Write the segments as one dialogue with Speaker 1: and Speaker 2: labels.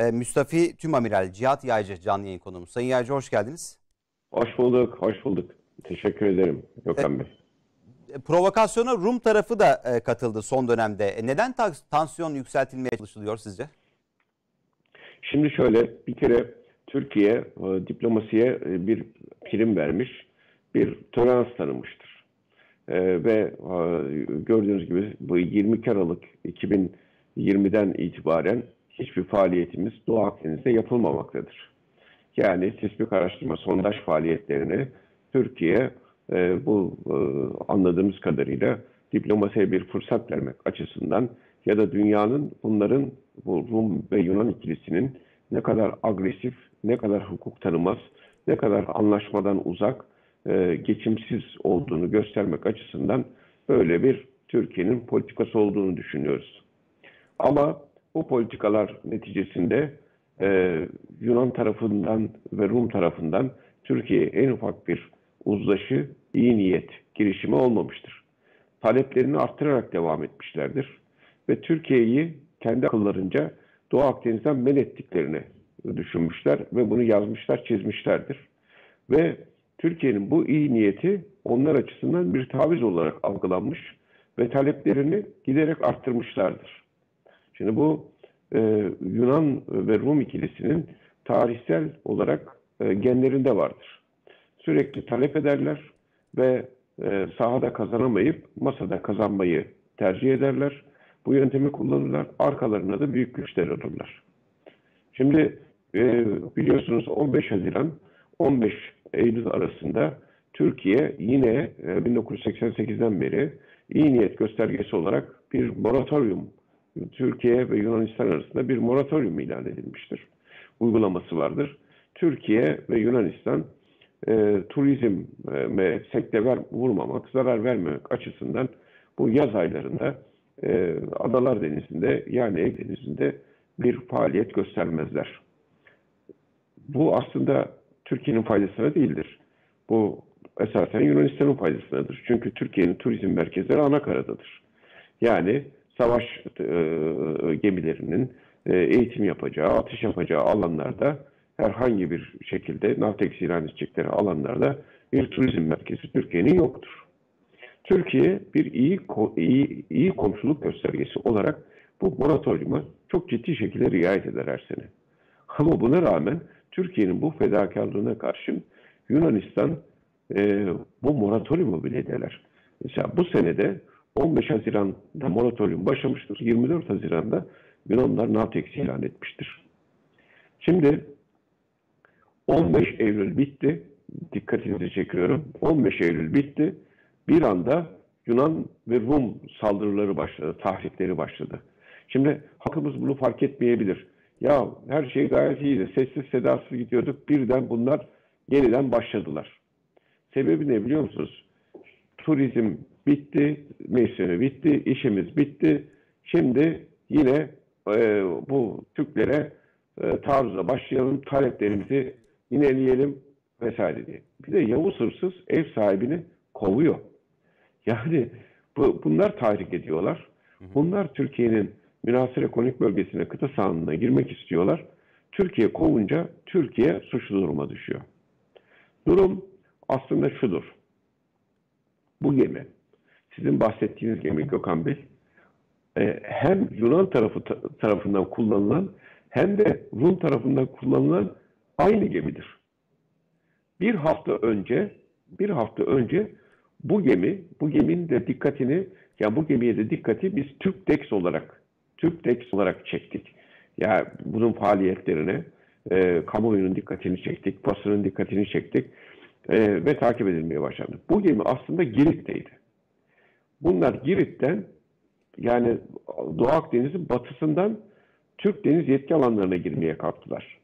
Speaker 1: E, Müstafi Tümamiral Cihat Yaycı canlı yayın konuğumuz. Sayın Yaycı hoş geldiniz.
Speaker 2: Hoş bulduk, hoş bulduk. Teşekkür ederim Gökhan Bey.
Speaker 1: E, provokasyona Rum tarafı da e, katıldı son dönemde. E, neden ta tansiyon yükseltilmeye çalışılıyor sizce?
Speaker 2: Şimdi şöyle bir kere Türkiye e, diplomasiye e, bir prim vermiş, bir tolerans tanımıştır. E, ve e, gördüğünüz gibi bu 22 Aralık 2020'den itibaren hiçbir faaliyetimiz Doğu Akdeniz'de yapılmamaktadır. Yani sismik araştırma, sondaj faaliyetlerini Türkiye e, bu e, anladığımız kadarıyla diplomasiye bir fırsat vermek açısından ya da dünyanın bunların bu Rum ve Yunan ikilisinin ne kadar agresif, ne kadar hukuk tanımaz, ne kadar anlaşmadan uzak, e, geçimsiz olduğunu göstermek açısından böyle bir Türkiye'nin politikası olduğunu düşünüyoruz. Ama bu politikalar neticesinde e, Yunan tarafından ve Rum tarafından Türkiye'ye en ufak bir uzlaşı, iyi niyet girişimi olmamıştır. Taleplerini arttırarak devam etmişlerdir. Ve Türkiye'yi kendi akıllarınca Doğu Akdeniz'den men ettiklerini düşünmüşler ve bunu yazmışlar, çizmişlerdir. Ve Türkiye'nin bu iyi niyeti onlar açısından bir taviz olarak algılanmış ve taleplerini giderek arttırmışlardır. Şimdi bu e, Yunan ve Rum ikilisinin tarihsel olarak e, genlerinde vardır. Sürekli talep ederler ve e, sahada kazanamayıp masada kazanmayı tercih ederler. Bu yöntemi kullanırlar. Arkalarına da büyük güçler alırlar. Şimdi e, biliyorsunuz 15 Haziran 15 Eylül arasında Türkiye yine e, 1988'den beri iyi niyet göstergesi olarak bir moratorium Türkiye ve Yunanistan arasında bir moratorium ilan edilmiştir. Uygulaması vardır. Türkiye ve Yunanistan e, turizme sektör vurmamak, zarar vermemek açısından bu yaz aylarında e, Adalar Denizi'nde yani Ege Denizi'nde bir faaliyet göstermezler. Bu aslında Türkiye'nin faydasına değildir. Bu esasen Yunanistan'ın faydasınadır. Çünkü Türkiye'nin turizm merkezleri Anakara'dadır. Yani savaş e, gemilerinin e, eğitim yapacağı, atış yapacağı alanlarda herhangi bir şekilde Navtex ilan edecekleri alanlarda bir turizm merkezi Türkiye'nin yoktur. Türkiye bir iyi, iyi, iyi komşuluk göstergesi olarak bu moratoriuma çok ciddi şekilde riayet eder her sene. Ama buna rağmen Türkiye'nin bu fedakarlığına karşın Yunanistan e, bu moratoriumu bile ederler. Mesela bu senede 15 Haziran'da moratorium başlamıştır. 24 Haziran'da Yunanlar NATEX ilan etmiştir. Şimdi 15 Eylül bitti. Dikkatinizi çekiyorum. 15 Eylül bitti. Bir anda Yunan ve Rum saldırıları başladı, tahrikleri başladı. Şimdi halkımız bunu fark etmeyebilir. Ya her şey gayet iyiydi. Sessiz sedasız gidiyorduk. Birden bunlar yeniden başladılar. Sebebi ne biliyor musunuz? Turizm bitti, mevsimi bitti, işimiz bitti. Şimdi yine e, bu Türklere e, taarruza başlayalım, taleplerimizi yineleyelim vesaire diye. Bir de Yavuz hırsız ev sahibini kovuyor. Yani bu, bunlar tahrik ediyorlar. Bunlar Türkiye'nin münasır ekonomik bölgesine, kıta sahanlığına girmek istiyorlar. Türkiye kovunca Türkiye suçlu duruma düşüyor. Durum aslında şudur. Bu gemi, sizin bahsettiğiniz gemi Gökhan Bey, e, hem Yunan tarafı tarafından kullanılan hem de Rum tarafından kullanılan aynı gemidir. Bir hafta önce, bir hafta önce bu gemi, bu geminin de dikkatini, yani bu gemiye de dikkati biz Türk Dex olarak, Türk Dex olarak çektik. Ya yani bunun faaliyetlerine, e, kamuoyunun dikkatini çektik, basının dikkatini çektik e, ve takip edilmeye başlandı. Bu gemi aslında Girit'teydi. Bunlar Girit'ten yani Doğu Akdeniz'in batısından Türk deniz yetki alanlarına girmeye kalktılar.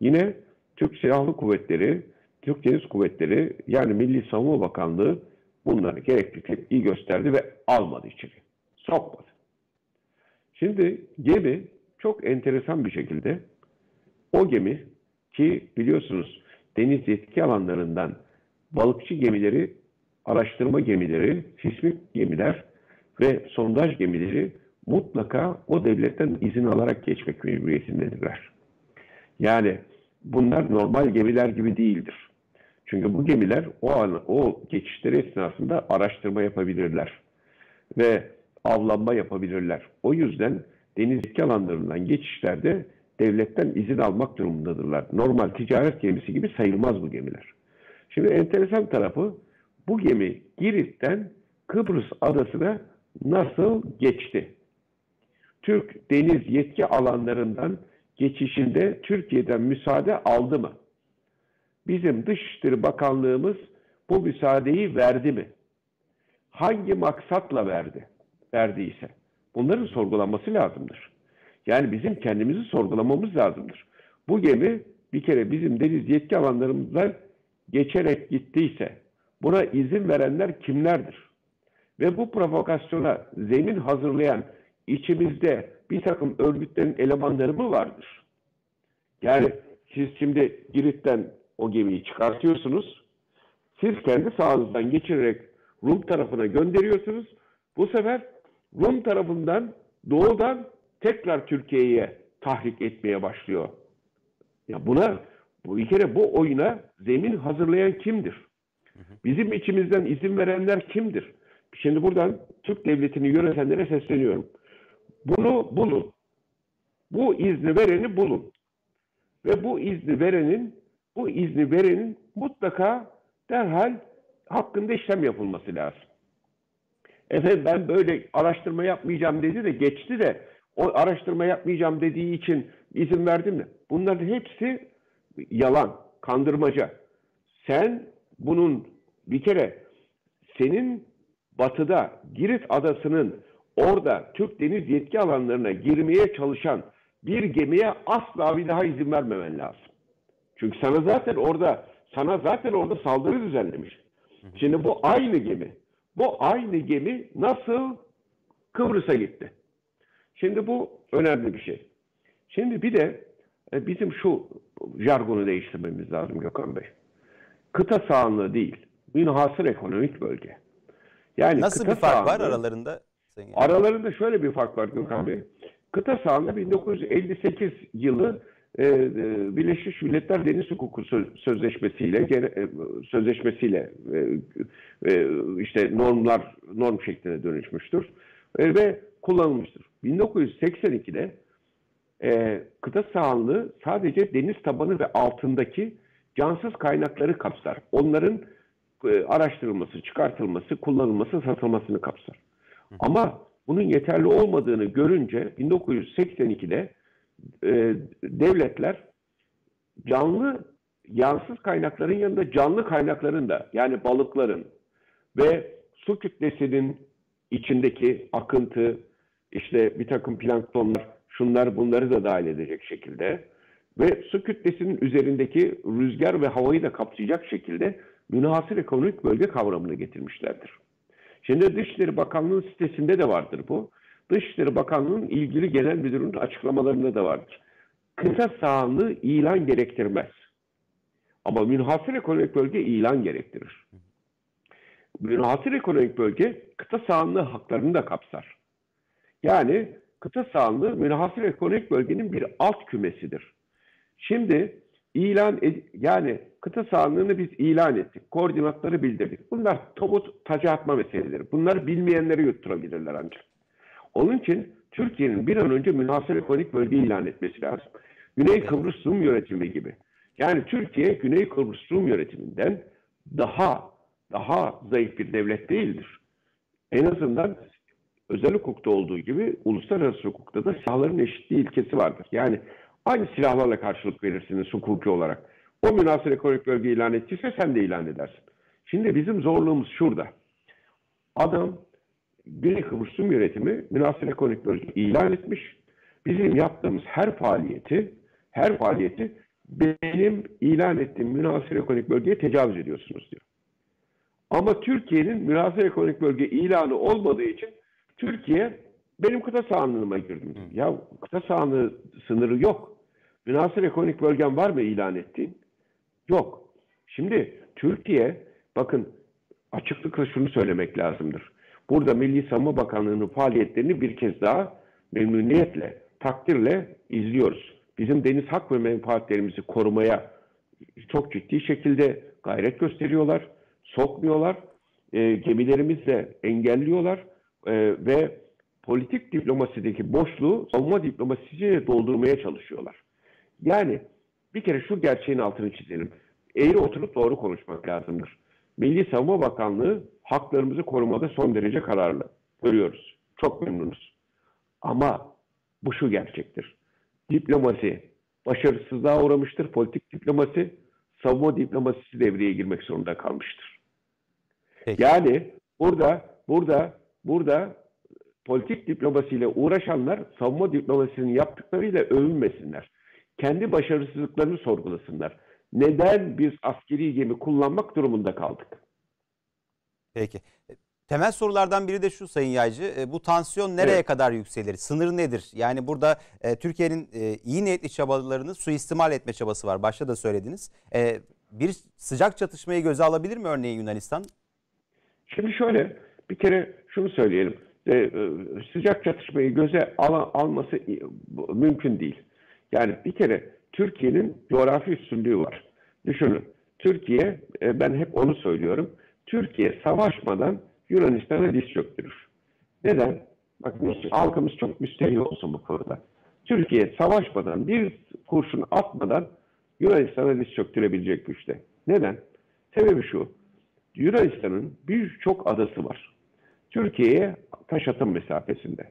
Speaker 2: Yine Türk Silahlı Kuvvetleri, Türk Deniz Kuvvetleri yani Milli Savunma Bakanlığı bunları gerekli tepkiyi gösterdi ve almadı içeri. Sokmadı. Şimdi gemi çok enteresan bir şekilde o gemi ki biliyorsunuz deniz yetki alanlarından balıkçı gemileri, araştırma gemileri, sismik gemiler ve sondaj gemileri mutlaka o devletten izin alarak geçmek mecburiyetindedirler. Yani bunlar normal gemiler gibi değildir. Çünkü bu gemiler o an o geçişleri esnasında araştırma yapabilirler ve avlanma yapabilirler. O yüzden denizdeki alanlarından geçişlerde devletten izin almak durumundadırlar. Normal ticaret gemisi gibi sayılmaz bu gemiler. Şimdi enteresan tarafı bu gemi Girit'ten Kıbrıs adasına nasıl geçti? Türk deniz yetki alanlarından geçişinde Türkiye'den müsaade aldı mı? Bizim Dışişleri Bakanlığımız bu müsaadeyi verdi mi? Hangi maksatla verdi? Verdiyse. Bunların sorgulanması lazımdır. Yani bizim kendimizi sorgulamamız lazımdır. Bu gemi bir kere bizim deniz yetki alanlarımızdan geçerek gittiyse buna izin verenler kimlerdir? Ve bu provokasyona zemin hazırlayan içimizde bir takım örgütlerin elemanları mı vardır? Yani siz şimdi Girit'ten o gemiyi çıkartıyorsunuz. Siz kendi sahanızdan geçirerek Rum tarafına gönderiyorsunuz. Bu sefer Rum tarafından doğudan tekrar Türkiye'ye tahrik etmeye başlıyor. Ya buna bu bir kere bu oyuna zemin hazırlayan kimdir? Bizim içimizden izin verenler kimdir? Şimdi buradan Türk devletini yönetenlere sesleniyorum. Bunu bulun. Bu izni vereni bulun. Ve bu izni verenin bu izni verenin mutlaka derhal hakkında işlem yapılması lazım. Efendim ben böyle araştırma yapmayacağım dedi de geçti de o araştırma yapmayacağım dediği için izin verdim mi? Bunların hepsi yalan, kandırmaca. Sen bunun bir kere senin batıda Girit adasının orada Türk deniz yetki alanlarına girmeye çalışan bir gemiye asla bir daha izin vermemen lazım. Çünkü sana zaten orada sana zaten orada saldırı düzenlemiş. Şimdi bu aynı gemi. Bu aynı gemi nasıl Kıbrıs'a gitti? Şimdi bu önemli bir şey. Şimdi bir de e, bizim şu jargonu değiştirmemiz lazım Gökhan Bey. Kıta sahanlığı değil, münhasır ekonomik bölge.
Speaker 1: Yani Nasıl bir fark sahanlığı, var aralarında?
Speaker 2: Aralarında şöyle bir fark var Gökhan Bey. Kıta sahanlığı 1958 yılı e, e, Birleşmiş Milletler Deniz Hukuku Sözleşmesiyle e, sözleşmesiyle işte normlar norm şekline dönüşmüştür ve kullanılmıştır. 1982'de kıta sahanlığı sadece deniz tabanı ve altındaki cansız kaynakları kapsar. Onların araştırılması, çıkartılması, kullanılması, satılmasını kapsar. Ama bunun yeterli olmadığını görünce 1982'de e, devletler canlı yansız kaynakların yanında canlı kaynakların da yani balıkların ve su kütlesinin içindeki akıntı, işte bir takım planktonlar, şunlar bunları da dahil edecek şekilde ve su kütlesinin üzerindeki rüzgar ve havayı da kapsayacak şekilde münhasır ekonomik bölge kavramını getirmişlerdir. Şimdi Dışişleri Bakanlığı sitesinde de vardır bu. Dışişleri Bakanlığı'nın ilgili genel müdürünün açıklamalarında da vardır. Kıta sahanlığı ilan gerektirmez. Ama münhasır ekonomik bölge ilan gerektirir. Münhasır ekonomik bölge kıta sahanlığı haklarını da kapsar. Yani kıta sahanlığı münhasır ekonomik bölgenin bir alt kümesidir. Şimdi ilan yani kıta sahanlığını biz ilan ettik. Koordinatları bildirdik. Bunlar toput taca atma meseleleri. Bunları bilmeyenlere yutturabilirler ancak. Onun için Türkiye'nin bir an önce münhasır ekonomik bölge ilan etmesi lazım. Güney Kıbrıs Rum yönetimi gibi. Yani Türkiye Güney Kıbrıs Rum yönetiminden daha daha zayıf bir devlet değildir. En azından özel hukukta olduğu gibi uluslararası hukukta da silahların eşitliği ilkesi vardır. Yani aynı silahlarla karşılık verirsiniz hukuki olarak. O münasır ekonomik bölge ilan ettiyse sen de ilan edersin. Şimdi bizim zorluğumuz şurada. Adam Güney Kıbrıs Rum yönetimi münasır ekonomik bölge ilan etmiş. Bizim yaptığımız her faaliyeti, her faaliyeti benim ilan ettiğim münasır ekonomik bölgeye tecavüz ediyorsunuz diyor. Ama Türkiye'nin münasır ekonomik bölge ilanı olmadığı için Türkiye benim kıta sahanlığıma girdim. Ya kıta sahanlığı sınırı yok. Münasır ekonomik bölgen var mı ilan ettiğin? Yok. Şimdi Türkiye bakın açıklıkla şunu söylemek lazımdır. Burada Milli Savunma Bakanlığı'nın faaliyetlerini bir kez daha memnuniyetle, takdirle izliyoruz. bizim deniz hak ve menfaatlerimizi korumaya çok ciddi şekilde gayret gösteriyorlar, sokmuyorlar, e, gemilerimizle engelliyorlar e, ve politik diplomasideki boşluğu savunma diplomasisiyle doldurmaya çalışıyorlar. Yani bir kere şu gerçeğin altını çizelim. Eğri oturup doğru konuşmak lazımdır. Milli Savunma Bakanlığı haklarımızı korumada son derece kararlı. Görüyoruz. Çok memnunuz. Ama bu şu gerçektir. Diplomasi başarısızlığa uğramıştır. Politik diplomasi, savunma diplomasisi devreye girmek zorunda kalmıştır.
Speaker 1: Peki.
Speaker 2: Yani burada burada burada politik diplomasiyle uğraşanlar savunma diplomasisinin yaptıklarıyla övünmesinler. Kendi başarısızlıklarını sorgulasınlar. Neden biz askeri gemi kullanmak durumunda kaldık?
Speaker 1: Peki. Temel sorulardan biri de şu Sayın Yaycı. e, Bu tansiyon nereye
Speaker 2: Evet.
Speaker 1: kadar yükselir? Sınır nedir? Yani burada e, Türkiye'nin e, iyi niyetli çabalarını suistimal etme çabası var. Başta da söylediniz. E, bir sıcak çatışmayı göze alabilir mi örneğin Yunanistan?
Speaker 2: Şimdi şöyle bir kere şunu söyleyelim. E, e, sıcak çatışmayı göze al- alması mümkün değil. Yani bir kere Türkiye'nin coğrafi üstünlüğü var. Düşünün. Türkiye, e, ben hep onu söylüyorum. Türkiye savaşmadan Yunanistan'a diz çöktürür. Neden? Bakın halkımız çok müstehil olsun bu konuda. Türkiye savaşmadan, bir kurşun atmadan Yunanistan'a diz çöktürebilecek güçte. Neden? Sebebi şu. Yunanistan'ın birçok adası var. Türkiye'ye taş atım mesafesinde.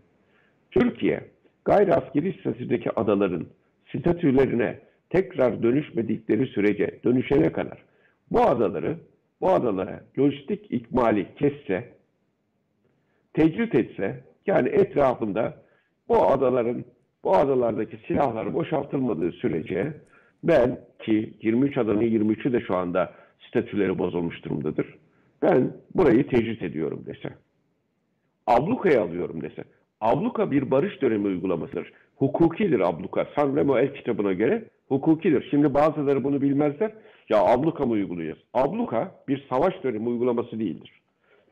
Speaker 2: Türkiye gayri askeri statüdeki adaların statülerine tekrar dönüşmedikleri sürece dönüşene kadar bu adaları bu adalara lojistik ikmali kesse tecrit etse yani etrafında bu adaların bu adalardaki silahlar boşaltılmadığı sürece ben ki 23 adanın 23'ü de şu anda statüleri bozulmuş durumdadır. Ben burayı tecrit ediyorum dese. Abluka'yı alıyorum dese. Abluka bir barış dönemi uygulamasıdır. Hukukidir abluka. San Remo el kitabına göre hukukidir. Şimdi bazıları bunu bilmezler. Ya abluka mı uyguluyoruz? Abluka bir savaş dönemi uygulaması değildir.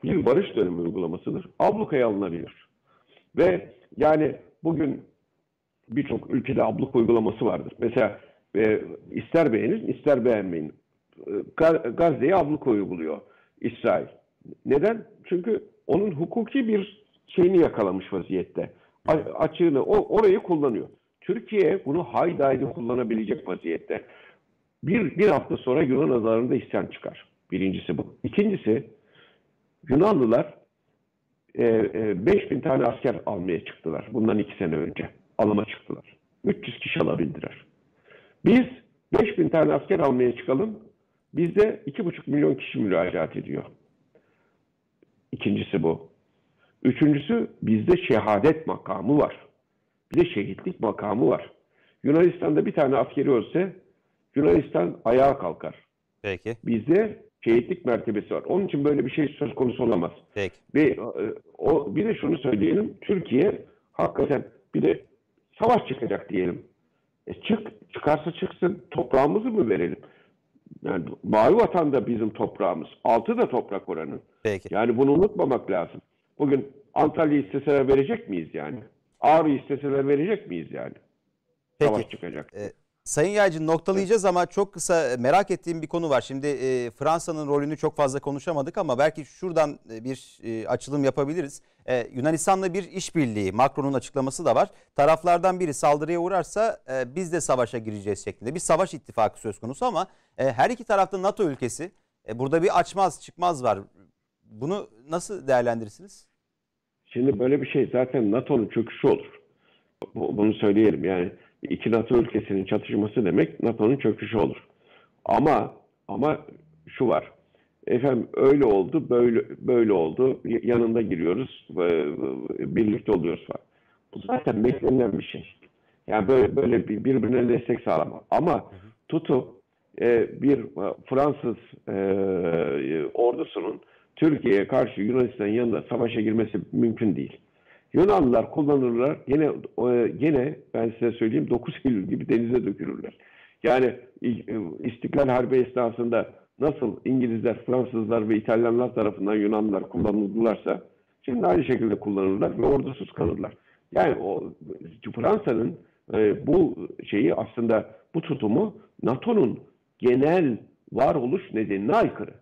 Speaker 2: Bir barış dönemi uygulamasıdır. Ablukaya alınabilir. Ve yani bugün birçok ülkede abluk uygulaması vardır. Mesela e, ister beğenin ister beğenmeyin. E, Ga- Gazze'ye abluk uyguluyor İsrail. Neden? Çünkü onun hukuki bir şeyini yakalamış vaziyette. Açığını o orayı kullanıyor. Türkiye bunu haydi haydi kullanabilecek vaziyette. Bir, bir hafta sonra Yunan adalarında isyan çıkar. Birincisi bu. İkincisi Yunanlılar e, e, 5000 tane asker almaya çıktılar. Bundan iki sene önce. Alıma çıktılar. 300 kişi alabildiler. Biz 5000 tane asker almaya çıkalım. Bizde 2,5 milyon kişi müracaat ediyor. İkincisi bu. Üçüncüsü bizde şehadet makamı var. Bir de şehitlik makamı var. Yunanistan'da bir tane askeri ölse Yunanistan ayağa kalkar.
Speaker 1: Peki.
Speaker 2: Bizde şehitlik mertebesi var. Onun için böyle bir şey söz konusu olamaz.
Speaker 1: Peki.
Speaker 2: Ve e, o bir de şunu söyleyelim. Türkiye hakikaten bir de savaş çıkacak diyelim. E çık çıkarsa çıksın. Toprağımızı mı verelim? Yani Mavi Vatan da bizim toprağımız. Altı da toprak oranın.
Speaker 1: Peki.
Speaker 2: Yani bunu unutmamak lazım. Bugün Antalya isteseler verecek miyiz yani? Ağrı isteseler verecek miyiz yani? Savaş
Speaker 1: Peki.
Speaker 2: çıkacak.
Speaker 1: E, Sayın Yaycı noktalayacağız ama çok kısa e, merak ettiğim bir konu var. Şimdi e, Fransa'nın rolünü çok fazla konuşamadık ama belki şuradan e, bir e, açılım yapabiliriz. E, Yunanistan'la bir işbirliği, Macron'un açıklaması da var. Taraflardan biri saldırıya uğrarsa e, biz de savaşa gireceğiz şeklinde. Bir savaş ittifakı söz konusu ama e, her iki tarafta NATO ülkesi. E, burada bir açmaz çıkmaz var. Bunu nasıl değerlendirirsiniz?
Speaker 2: Şimdi böyle bir şey zaten NATO'nun çöküşü olur. Bu- Bunu söyleyelim yani iki NATO ülkesinin çatışması demek NATO'nun çöküşü olur. Ama ama şu var. Efendim öyle oldu, böyle böyle oldu. Yanında giriyoruz, ve- birlikte oluyoruz falan. Bu zaten beklenen bir şey. Yani böyle böyle bir- birbirine destek sağlama. Ama tutup e, bir e, Fransız e, ordusunun Türkiye'ye karşı Yunanistan'ın yanında savaşa girmesi mümkün değil. Yunanlılar kullanırlar. Yine e, yine ben size söyleyeyim 9 Eylül gibi denize dökülürler. Yani e, İstiklal Harbi esnasında nasıl İngilizler, Fransızlar ve İtalyanlar tarafından Yunanlılar kullanıldılarsa şimdi aynı şekilde kullanırlar ve ordusuz kalırlar. Yani o Fransa'nın e, bu şeyi aslında bu tutumu NATO'nun genel varoluş nedenine aykırı.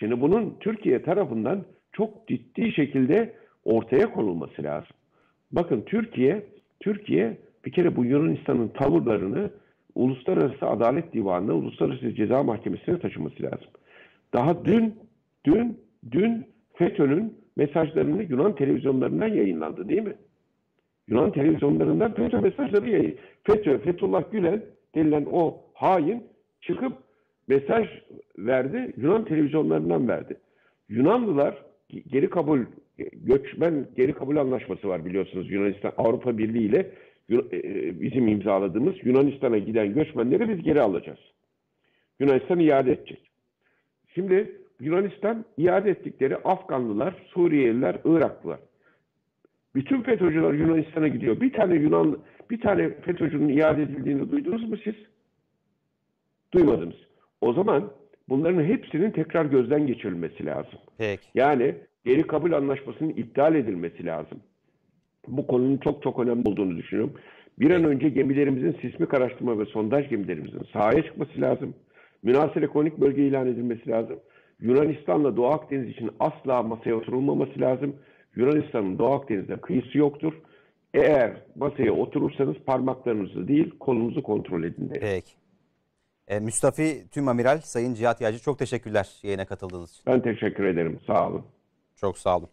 Speaker 2: Şimdi bunun Türkiye tarafından çok ciddi şekilde ortaya konulması lazım. Bakın Türkiye, Türkiye bir kere bu Yunanistan'ın tavırlarını Uluslararası Adalet Divanı'na, Uluslararası Ceza Mahkemesi'ne taşıması lazım. Daha dün, dün, dün FETÖ'nün mesajlarını Yunan televizyonlarından yayınlandı değil mi? Yunan televizyonlarından FETÖ mesajları yayın. FETÖ, Fethullah Gülen denilen o hain çıkıp mesaj verdi. Yunan televizyonlarından verdi. Yunanlılar geri kabul göçmen geri kabul anlaşması var biliyorsunuz Yunanistan Avrupa Birliği ile e, bizim imzaladığımız Yunanistan'a giden göçmenleri biz geri alacağız. Yunanistan iade edecek. Şimdi Yunanistan iade ettikleri Afganlılar, Suriyeliler, Iraklılar. Bütün FETÖ'cüler Yunanistan'a gidiyor. Bir tane Yunan, bir tane FETÖ'cünün iade edildiğini duydunuz mu siz? Duymadınız. O zaman bunların hepsinin tekrar gözden geçirilmesi lazım.
Speaker 1: Peki.
Speaker 2: Yani geri kabul anlaşmasının iptal edilmesi lazım. Bu konunun çok çok önemli olduğunu düşünüyorum. Bir an önce gemilerimizin sismik araştırma ve sondaj gemilerimizin sahaya çıkması lazım. Münasır ekonomik bölge ilan edilmesi lazım. Yunanistan'la Doğu Akdeniz için asla masaya oturulmaması lazım. Yunanistan'ın Doğu Akdeniz'de kıyısı yoktur. Eğer masaya oturursanız parmaklarınızı değil kolunuzu kontrol edin derim.
Speaker 1: Peki. E, Müstafi Tüm Amiral Sayın Cihat Yağcı çok teşekkürler yayına katıldığınız için.
Speaker 2: Ben teşekkür ederim. Sağ olun.
Speaker 1: Çok sağ olun.